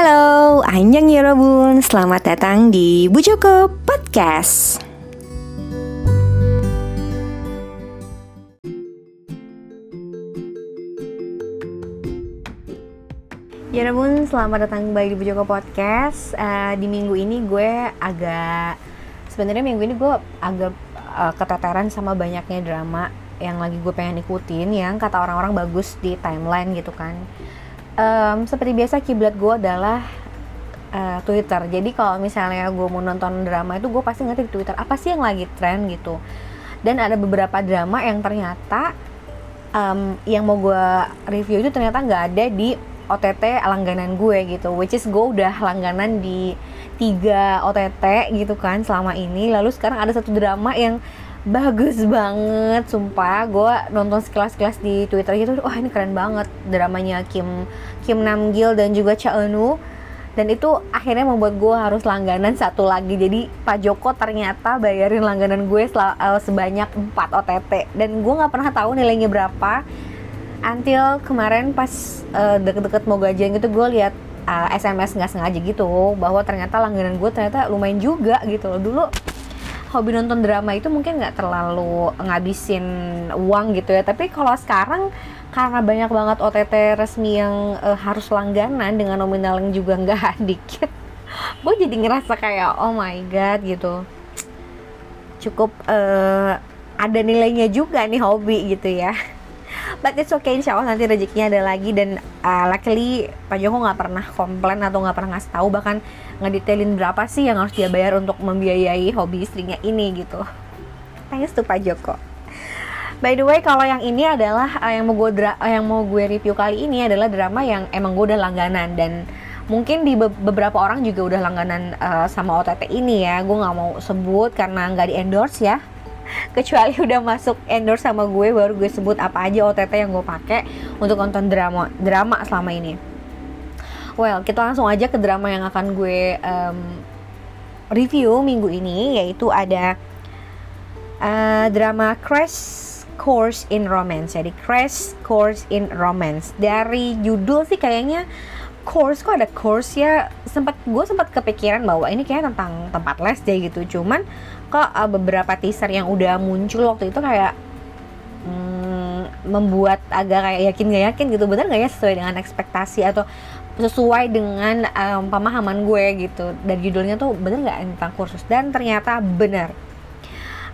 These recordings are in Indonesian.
Halo, Anjang Yorobun, selamat datang di Bu Joko Podcast. Yorobun, selamat datang kembali di Bu Joko Podcast. Uh, di minggu ini gue agak, sebenarnya minggu ini gue agak uh, keteteran sama banyaknya drama yang lagi gue pengen ikutin yang kata orang-orang bagus di timeline gitu kan um, seperti biasa kiblat gue adalah uh, Twitter. Jadi kalau misalnya gue mau nonton drama itu gue pasti ngerti di Twitter apa sih yang lagi tren gitu. Dan ada beberapa drama yang ternyata um, yang mau gue review itu ternyata nggak ada di OTT langganan gue gitu. Which is gue udah langganan di tiga OTT gitu kan selama ini. Lalu sekarang ada satu drama yang bagus banget sumpah. Gue nonton sekelas-kelas di twitter gitu wah ini keren banget dramanya Kim Kim Namgil dan juga Cha Eun dan itu akhirnya membuat gue harus langganan satu lagi. Jadi Pak Joko ternyata bayarin langganan gue uh, sebanyak 4 OTT dan gue nggak pernah tahu nilainya berapa. Until kemarin pas uh, deket-deket mau gajian gitu gue lihat uh, SMS nggak sengaja gitu bahwa ternyata langganan gue ternyata lumayan juga gitu loh. Dulu hobi nonton drama itu mungkin nggak terlalu ngabisin uang gitu ya. Tapi kalau sekarang karena banyak banget OTT resmi yang uh, harus langganan dengan nominal yang juga nggak dikit gue jadi ngerasa kayak oh my god gitu. Cukup uh, ada nilainya juga nih hobi gitu ya. But it's okay insya Allah nanti rezekinya ada lagi. Dan uh, luckily Pak Joko nggak pernah komplain atau nggak pernah ngasih tahu. Bahkan ngedetailin berapa sih yang harus dia bayar untuk membiayai hobi istrinya ini gitu thanks to Pak Joko By the way, kalau yang ini adalah uh, yang mau gue uh, yang mau gue review kali ini adalah drama yang emang gue udah langganan dan mungkin di be beberapa orang juga udah langganan uh, sama OTT ini ya. Gue nggak mau sebut karena nggak di endorse ya. Kecuali udah masuk endorse sama gue baru gue sebut apa aja OTT yang gue pakai untuk nonton drama drama selama ini. Well, kita langsung aja ke drama yang akan gue um, review minggu ini, yaitu ada uh, drama Crash Course in Romance. Jadi Crash Course in Romance. Dari judul sih kayaknya course kok ada course ya sempat gue sempat kepikiran bahwa ini kayak tentang tempat les deh gitu cuman kok uh, beberapa teaser yang udah muncul waktu itu kayak hmm, membuat agak kayak yakin gak yakin gitu bener gak ya sesuai dengan ekspektasi atau sesuai dengan um, pemahaman gue gitu. Dan judulnya tuh bener nggak? Tentang kursus. Dan ternyata benar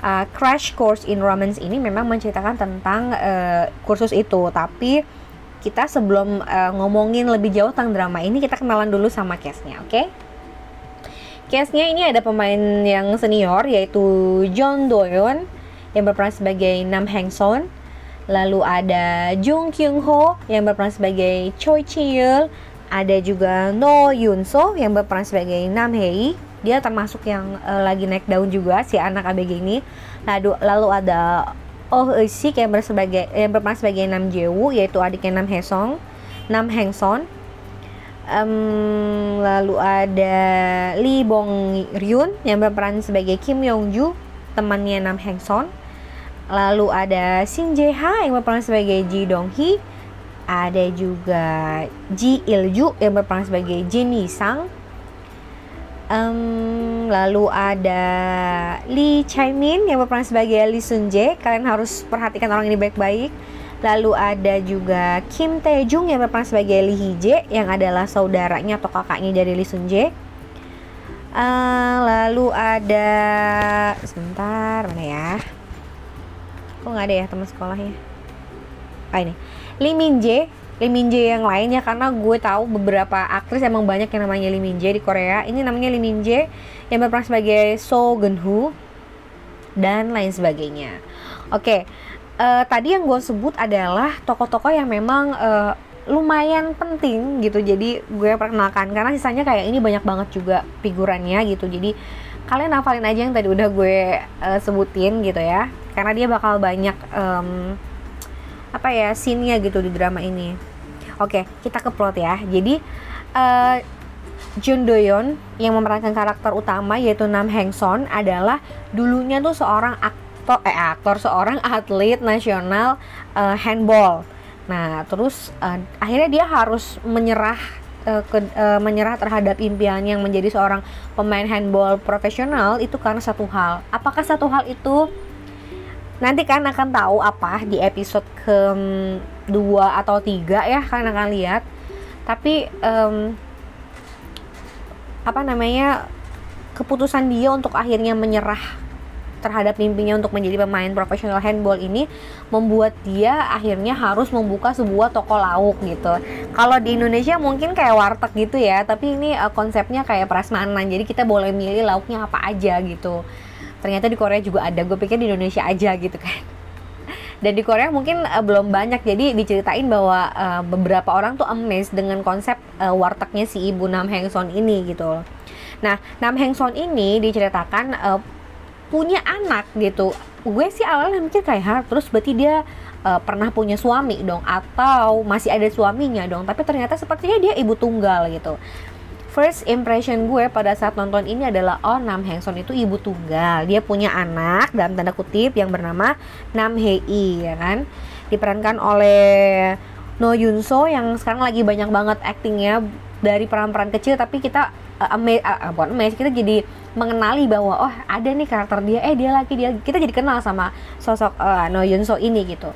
uh, Crash Course in Romance ini memang menceritakan tentang uh, kursus itu. Tapi kita sebelum uh, ngomongin lebih jauh tentang drama ini kita kenalan dulu sama case-nya oke? Okay? case-nya ini ada pemain yang senior yaitu John Doyon yang berperan sebagai Nam Heng Son. Lalu ada Jung Kyung Ho yang berperan sebagai Choi Chi Yeol ada juga No Yun So yang berperan sebagai Nam Hei dia termasuk yang uh, lagi naik daun juga si anak ABG ini. Lalu lalu ada Oh Sik yang bersebagai yang berperan sebagai Nam Jewu yaitu adiknya Nam Hesong Nam Heng Son. Um, lalu ada Lee Bong Ryun yang berperan sebagai Kim Yong Ju temannya Nam Heng Son. Lalu ada Shin Jae Ha yang berperan sebagai Ji Dong Hee ada juga Ji Ilju yang berperan sebagai Jin Sang. Um, lalu ada Lee Chai Min yang berperan sebagai Lee Sun Jae kalian harus perhatikan orang ini baik-baik. Lalu ada juga Kim Tae Jung yang berperan sebagai Lee Hee Jae yang adalah saudaranya atau kakaknya dari Lee Sun Jae uh, lalu ada sebentar mana ya? Kok nggak ada ya teman sekolahnya? Ah ini Lee Min Jae. Lee Min Jae yang lainnya karena gue tahu beberapa aktris emang banyak yang namanya Lee Min Jae di Korea. Ini namanya Lee Min Jae yang berperan sebagai So Geun Hoo dan lain sebagainya. Oke uh, tadi yang gue sebut adalah tokoh-tokoh yang memang uh, lumayan penting gitu. Jadi gue perkenalkan karena sisanya kayak ini banyak banget juga figurannya gitu. Jadi kalian hafalin aja yang tadi udah gue uh, sebutin gitu ya. Karena dia bakal banyak um, apa ya scene-nya gitu di drama ini. Oke, kita ke plot ya. Jadi uh, Jun Doyon yang memerankan karakter utama yaitu Nam Heng Son adalah dulunya tuh seorang aktor eh aktor seorang atlet nasional uh, handball. Nah, terus uh, akhirnya dia harus menyerah ke, uh, menyerah terhadap impian yang menjadi seorang pemain handball profesional itu karena satu hal. Apakah satu hal itu nanti kan akan tahu apa di episode ke dua atau tiga ya kan akan lihat. Tapi um, apa namanya keputusan dia untuk akhirnya menyerah terhadap mimpinya untuk menjadi pemain profesional handball ini membuat dia akhirnya harus membuka sebuah toko lauk gitu. Kalau di Indonesia mungkin kayak warteg gitu ya, tapi ini uh, konsepnya kayak prasmanan. Jadi kita boleh milih lauknya apa aja gitu. Ternyata di Korea juga ada. Gue pikir di Indonesia aja gitu kan. Dan di Korea mungkin uh, belum banyak. Jadi diceritain bahwa uh, beberapa orang tuh amazed dengan konsep uh, wartegnya si ibu Nam Heng Son ini gitu. Nah, Nam Heng Son ini diceritakan uh, punya anak gitu gue sih awalnya mikir kayak ha terus berarti dia uh, pernah punya suami dong atau masih ada suaminya dong tapi ternyata sepertinya dia ibu tunggal gitu first impression gue pada saat nonton ini adalah oh Nam Heng Son itu ibu tunggal. Dia punya anak dalam tanda kutip yang bernama Nam Hei ya kan? Diperankan oleh No Yun So yang sekarang lagi banyak banget actingnya dari peran-peran kecil tapi kita uh, amazed, uh, bukan amazed kita jadi mengenali bahwa oh ada nih karakter dia eh dia lagi dia kita jadi kenal sama sosok uh, No Yun So ini gitu.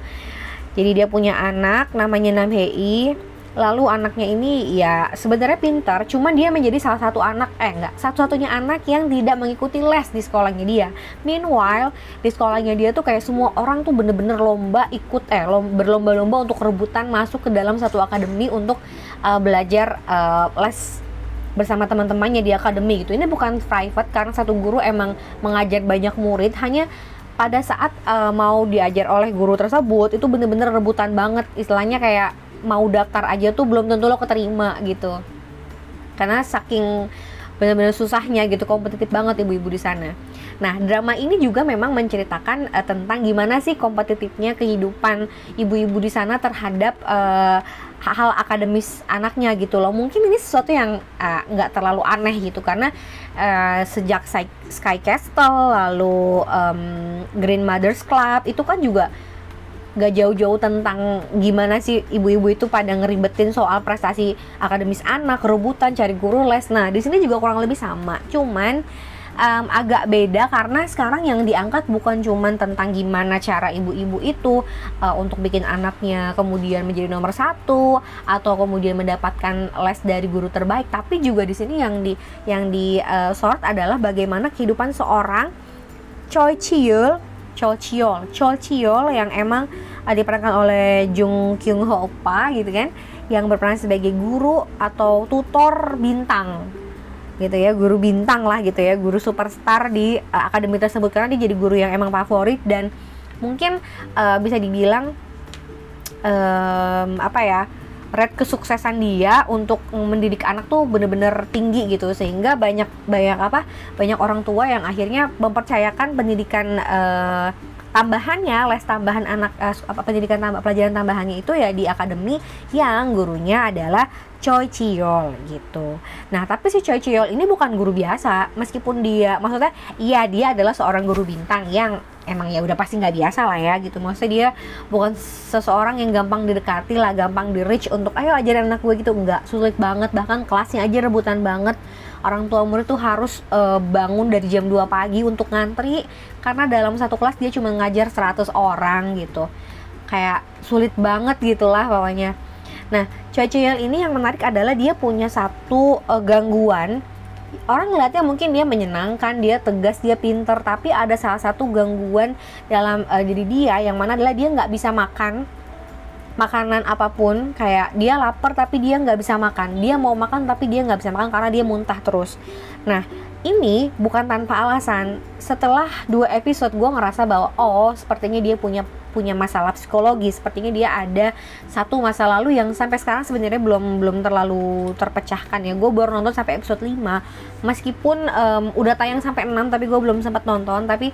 Jadi dia punya anak namanya Nam Hei lalu anaknya ini ya sebenarnya pintar cuman dia menjadi salah satu anak eh enggak satu-satunya anak yang tidak mengikuti les di sekolahnya dia meanwhile di sekolahnya dia tuh kayak semua orang tuh bener-bener lomba ikut eh berlomba-lomba untuk rebutan masuk ke dalam satu akademi untuk uh, belajar uh, les bersama teman-temannya di akademi gitu. Ini bukan private karena satu guru emang mengajar banyak murid hanya pada saat uh, mau diajar oleh guru tersebut itu bener-bener rebutan banget istilahnya kayak mau daftar aja tuh belum tentu lo keterima gitu karena saking benar-benar susahnya gitu kompetitif banget ibu-ibu di sana Nah, drama ini juga memang menceritakan uh, tentang gimana sih kompetitifnya kehidupan ibu-ibu di sana terhadap uh, hal akademis anaknya gitu loh. Mungkin ini sesuatu yang eh, nggak uh, terlalu aneh gitu karena uh, sejak Sky Castle lalu um, Green Mothers Club itu kan juga gak jauh-jauh tentang gimana sih ibu-ibu itu pada ngeribetin soal prestasi akademis anak, rebutan cari guru les. Nah, di sini juga kurang lebih sama. Cuman um, agak beda karena sekarang yang diangkat bukan cuman tentang gimana cara ibu-ibu itu uh, untuk bikin anaknya kemudian menjadi nomor satu atau kemudian mendapatkan les dari guru terbaik tapi juga di sini yang di yang di uh, sort adalah bagaimana kehidupan seorang Choi Chiul Choi Chiol Choi Chiol yang emang uh, diperankan oleh Jung Kyung Ho Oppa gitu kan yang berperan sebagai guru atau tutor bintang. Gitu ya guru bintang lah gitu ya guru superstar di uh, akademi tersebut. Karena dia jadi guru yang emang favorit dan mungkin uh, bisa dibilang um, apa ya rate kesuksesan dia untuk mendidik anak tuh bener-bener tinggi gitu. Sehingga banyak banyak apa banyak orang tua yang akhirnya mempercayakan pendidikan uh, tambahannya les tambahan anak uh, apa pendidikan tambah pelajaran tambahannya itu ya di akademi yang gurunya adalah Choi Chiol gitu. Nah, tapi si Choi Chiol ini bukan guru biasa, meskipun dia maksudnya iya dia adalah seorang guru bintang yang emang ya udah pasti nggak biasa lah ya gitu. Maksudnya dia bukan seseorang yang gampang didekati lah, gampang di reach untuk ayo ajarin anak gue gitu, nggak sulit banget bahkan kelasnya aja rebutan banget orang tua murid tuh harus uh, bangun dari jam 2 pagi untuk ngantri karena dalam satu kelas dia cuma ngajar 100 orang gitu. Kayak sulit banget gitulah pokoknya. Nah Choi ini yang menarik adalah dia punya satu uh, gangguan. Orang ngeliatnya mungkin dia menyenangkan, dia tegas, dia pinter, tapi ada salah satu gangguan dalam uh, diri dia yang mana adalah dia nggak bisa makan makanan apa pun kayak dia lapar tapi dia nggak bisa makan. Dia mau makan tapi dia nggak bisa makan karena dia muntah terus. Nah ini bukan tanpa alasan. Setelah dua episode gue ngerasa bahwa oh sepertinya dia punya punya masalah psikologi. Sepertinya dia ada satu masa lalu yang sampai sekarang sebenarnya belum belum terlalu terpecahkan ya. Gue baru nonton sampai episode 5 meskipun um, udah tayang sampai 6 tapi gue belum sempat nonton. Tapi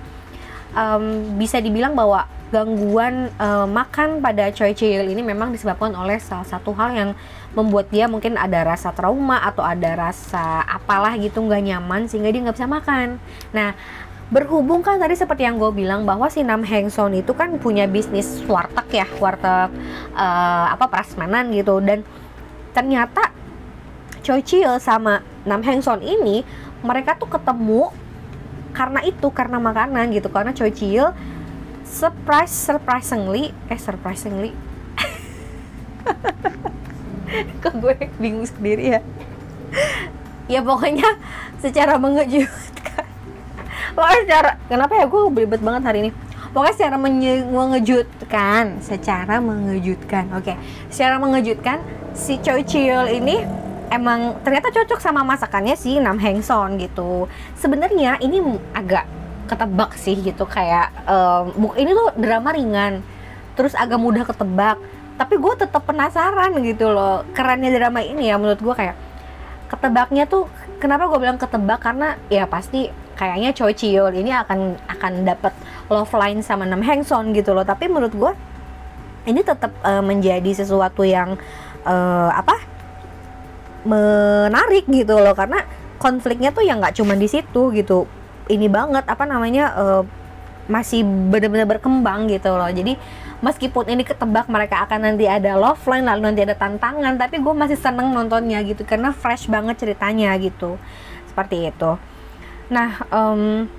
um, bisa dibilang bahwa gangguan uh, makan pada Choi Cheol ini memang disebabkan oleh salah satu hal yang membuat dia mungkin ada rasa trauma atau ada rasa apalah gitu nggak nyaman sehingga dia nggak bisa makan. Nah berhubung kan tadi seperti yang gue bilang bahwa si Nam Heng Son itu kan punya bisnis warteg ya warteg uh, apa prasmanan gitu dan ternyata Choi Chil sama Nam Heng Son ini mereka tuh ketemu karena itu karena makanan gitu. Karena Choi Chil surprise surprisingly eh surprisingly. Kok gue bingung sendiri ya? Ya pokoknya secara mengejutkan. Pokoknya secara kenapa ya? Gue belibet banget hari ini. Pokoknya secara mengejutkan. Secara mengejutkan oke. Okay. secara mengejutkan si Choi Chiol ini emang ternyata cocok sama masakannya si Nam Heng Son gitu. Sebenarnya ini agak ketebak sih gitu kayak um, ini tuh drama ringan terus agak mudah ketebak tapi gue tetap penasaran gitu loh kerennya drama ini ya menurut gue kayak ketebaknya tuh kenapa gue bilang ketebak? Karena ya pasti kayaknya Choi Chiol ini akan akan dapat love line sama Nam Heng Son gitu loh. Tapi menurut gue ini tetap uh, menjadi sesuatu yang uh, apa menarik gitu loh karena konfliknya tuh yang nggak cuma di situ gitu. Ini banget apa namanya uh, masih benar-benar berkembang gitu loh. Jadi meskipun ini ketebak mereka akan nanti ada love line lalu nanti ada tantangan tapi gue masih seneng nontonnya gitu karena fresh banget ceritanya gitu. Seperti itu. Nah um,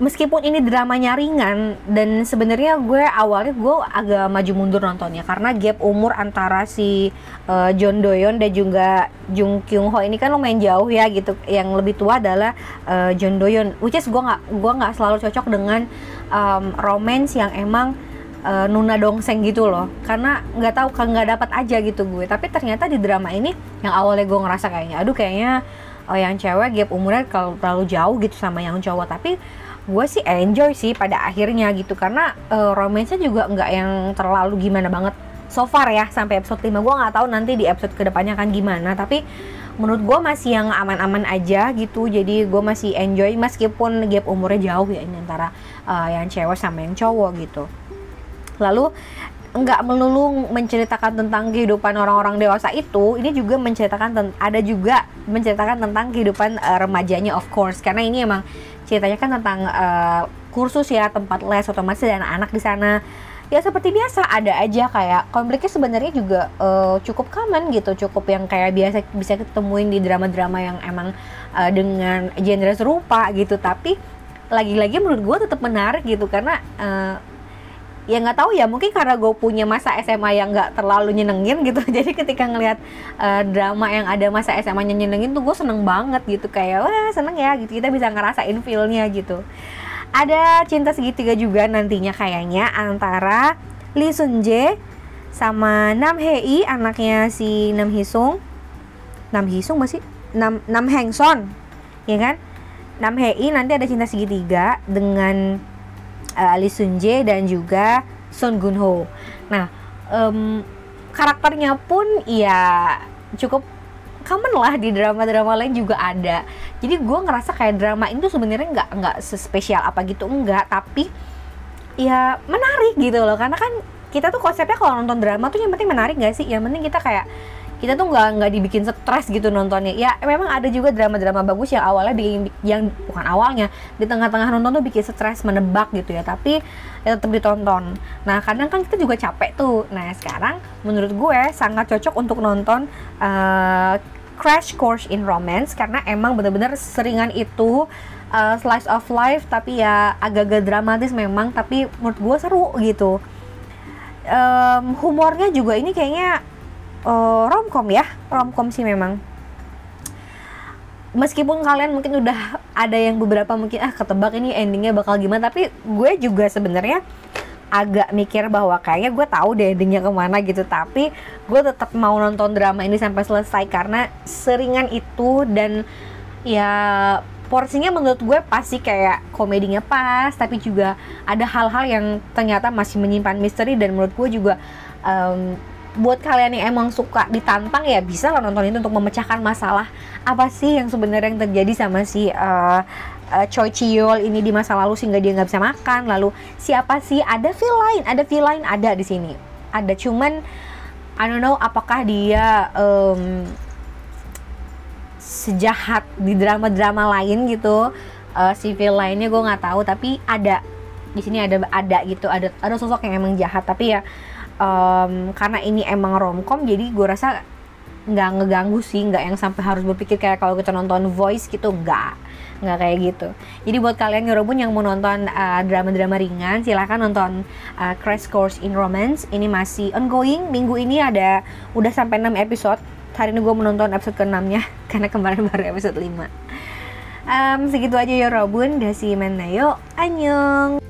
meskipun ini dramanya ringan dan sebenarnya gue awalnya gue agak maju mundur nontonnya karena gap umur antara si uh, John Doyon dan juga Jung Kyung Ho ini kan lumayan jauh ya gitu. Yang lebih tua adalah uh, John Doyon which is gue nggak gue nggak selalu cocok dengan um, romance yang emang uh, Nuna Dongseng gitu loh. Karena nggak tahu kan nggak dapat aja gitu gue. Tapi ternyata di drama ini yang awalnya gue ngerasa kayaknya aduh kayaknya oh, yang cewek gap umurnya kalau terlalu jauh gitu sama yang cowok. Tapi gue sih enjoy sih pada akhirnya gitu karena uh, romansnya juga nggak yang terlalu gimana banget. So far ya sampai episode 5 gue nggak tahu nanti di episode ke depannya kan gimana tapi menurut gue masih yang aman-aman aja gitu. Jadi gue masih enjoy meskipun gap umurnya jauh ya ini antara uh, yang cewek sama yang cowok gitu. Lalu nggak melulu menceritakan tentang kehidupan orang-orang dewasa itu ini juga menceritakan ada juga menceritakan tentang kehidupan uh, remajanya of course. Karena ini emang ceritanya kan tentang uh, kursus ya tempat les otomatis dan anak di sana. Ya seperti biasa ada aja kayak konfliknya sebenarnya juga uh, cukup common gitu cukup yang kayak biasa bisa ketemuin di drama-drama yang emang uh, dengan genre serupa gitu. Tapi lagi-lagi menurut gue tetap menarik gitu karena uh, ya nggak tahu ya mungkin karena gue punya masa SMA yang nggak terlalu nyenengin gitu. Jadi ketika ngelihat uh, drama yang ada masa SMA nya nyenengin tuh gue seneng banget gitu. Kayak wah seneng ya gitu. Kita bisa ngerasain feelnya gitu. Ada cinta segitiga juga nantinya kayaknya antara Lee Sun Jae sama Nam Hei anaknya si Nam Hisung Nam Hisung masih? Nam Nam Heng Son ya kan? Nam Hei nanti ada cinta segitiga dengan uh, Lee Sun Jae dan juga Son Gun Ho. Nah, um, karakternya pun ya cukup common lah di drama-drama lain juga ada. Jadi gue ngerasa kayak drama itu sebenarnya nggak nggak sespesial apa gitu enggak, tapi ya menarik gitu loh karena kan kita tuh konsepnya kalau nonton drama tuh yang penting menarik gak sih? Yang penting kita kayak kita tuh nggak nggak dibikin stres gitu nontonnya. Ya memang ada juga drama-drama bagus yang awalnya bikin yang bukan awalnya di tengah-tengah nonton tuh bikin stres menebak gitu ya. Tapi ya tetap ditonton. Nah kadang kan kita juga capek tuh. Nah sekarang menurut gue sangat cocok untuk nonton uh, Crash Course in Romance karena emang bener-bener seringan itu uh, slice of life tapi ya agak-agak dramatis memang tapi menurut gue seru gitu. Um, humornya juga ini kayaknya uh, romcom ya romcom sih memang. Meskipun kalian mungkin udah ada yang beberapa mungkin ah ketebak ini endingnya bakal gimana tapi gue juga sebenarnya agak mikir bahwa kayaknya gue tahu deh endingnya ke mana gitu tapi gue tetap mau nonton drama ini sampai selesai karena seringan itu dan ya porsinya menurut gue pasti kayak komedinya pas tapi juga ada hal-hal yang ternyata masih menyimpan misteri dan menurut gue juga um, buat kalian yang emang suka ditantang ya bisa lah nonton itu untuk memecahkan masalah apa sih yang sebenarnya yang terjadi sama si uh, uh, Choi Chiol ini di masa lalu sehingga dia nggak bisa makan. Lalu siapa sih? Ada feel lain ada feel lain ada di sini. Ada cuman I don't know apakah dia um, sejahat di drama-drama lain gitu. Uh, si feel lainnya gue nggak tahu tapi ada di sini ada ada gitu ada ada sosok yang emang jahat. Tapi ya um, karena ini emang romcom jadi gue rasa nggak ngeganggu sih nggak yang sampai harus berpikir kayak kalau kita nonton voice gitu nggak. Nggak kayak gitu. Jadi buat kalian Yorobun yang mau nonton uh, drama-drama ringan silahkan nonton uh, Crash Course in Romance. Ini masih ongoing. Minggu ini ada udah sampai 6 episode. Hari ini gue menonton episode ke-6 nya karena kemarin baru episode 5 um, segitu aja Yorobun dasi menayo annyeong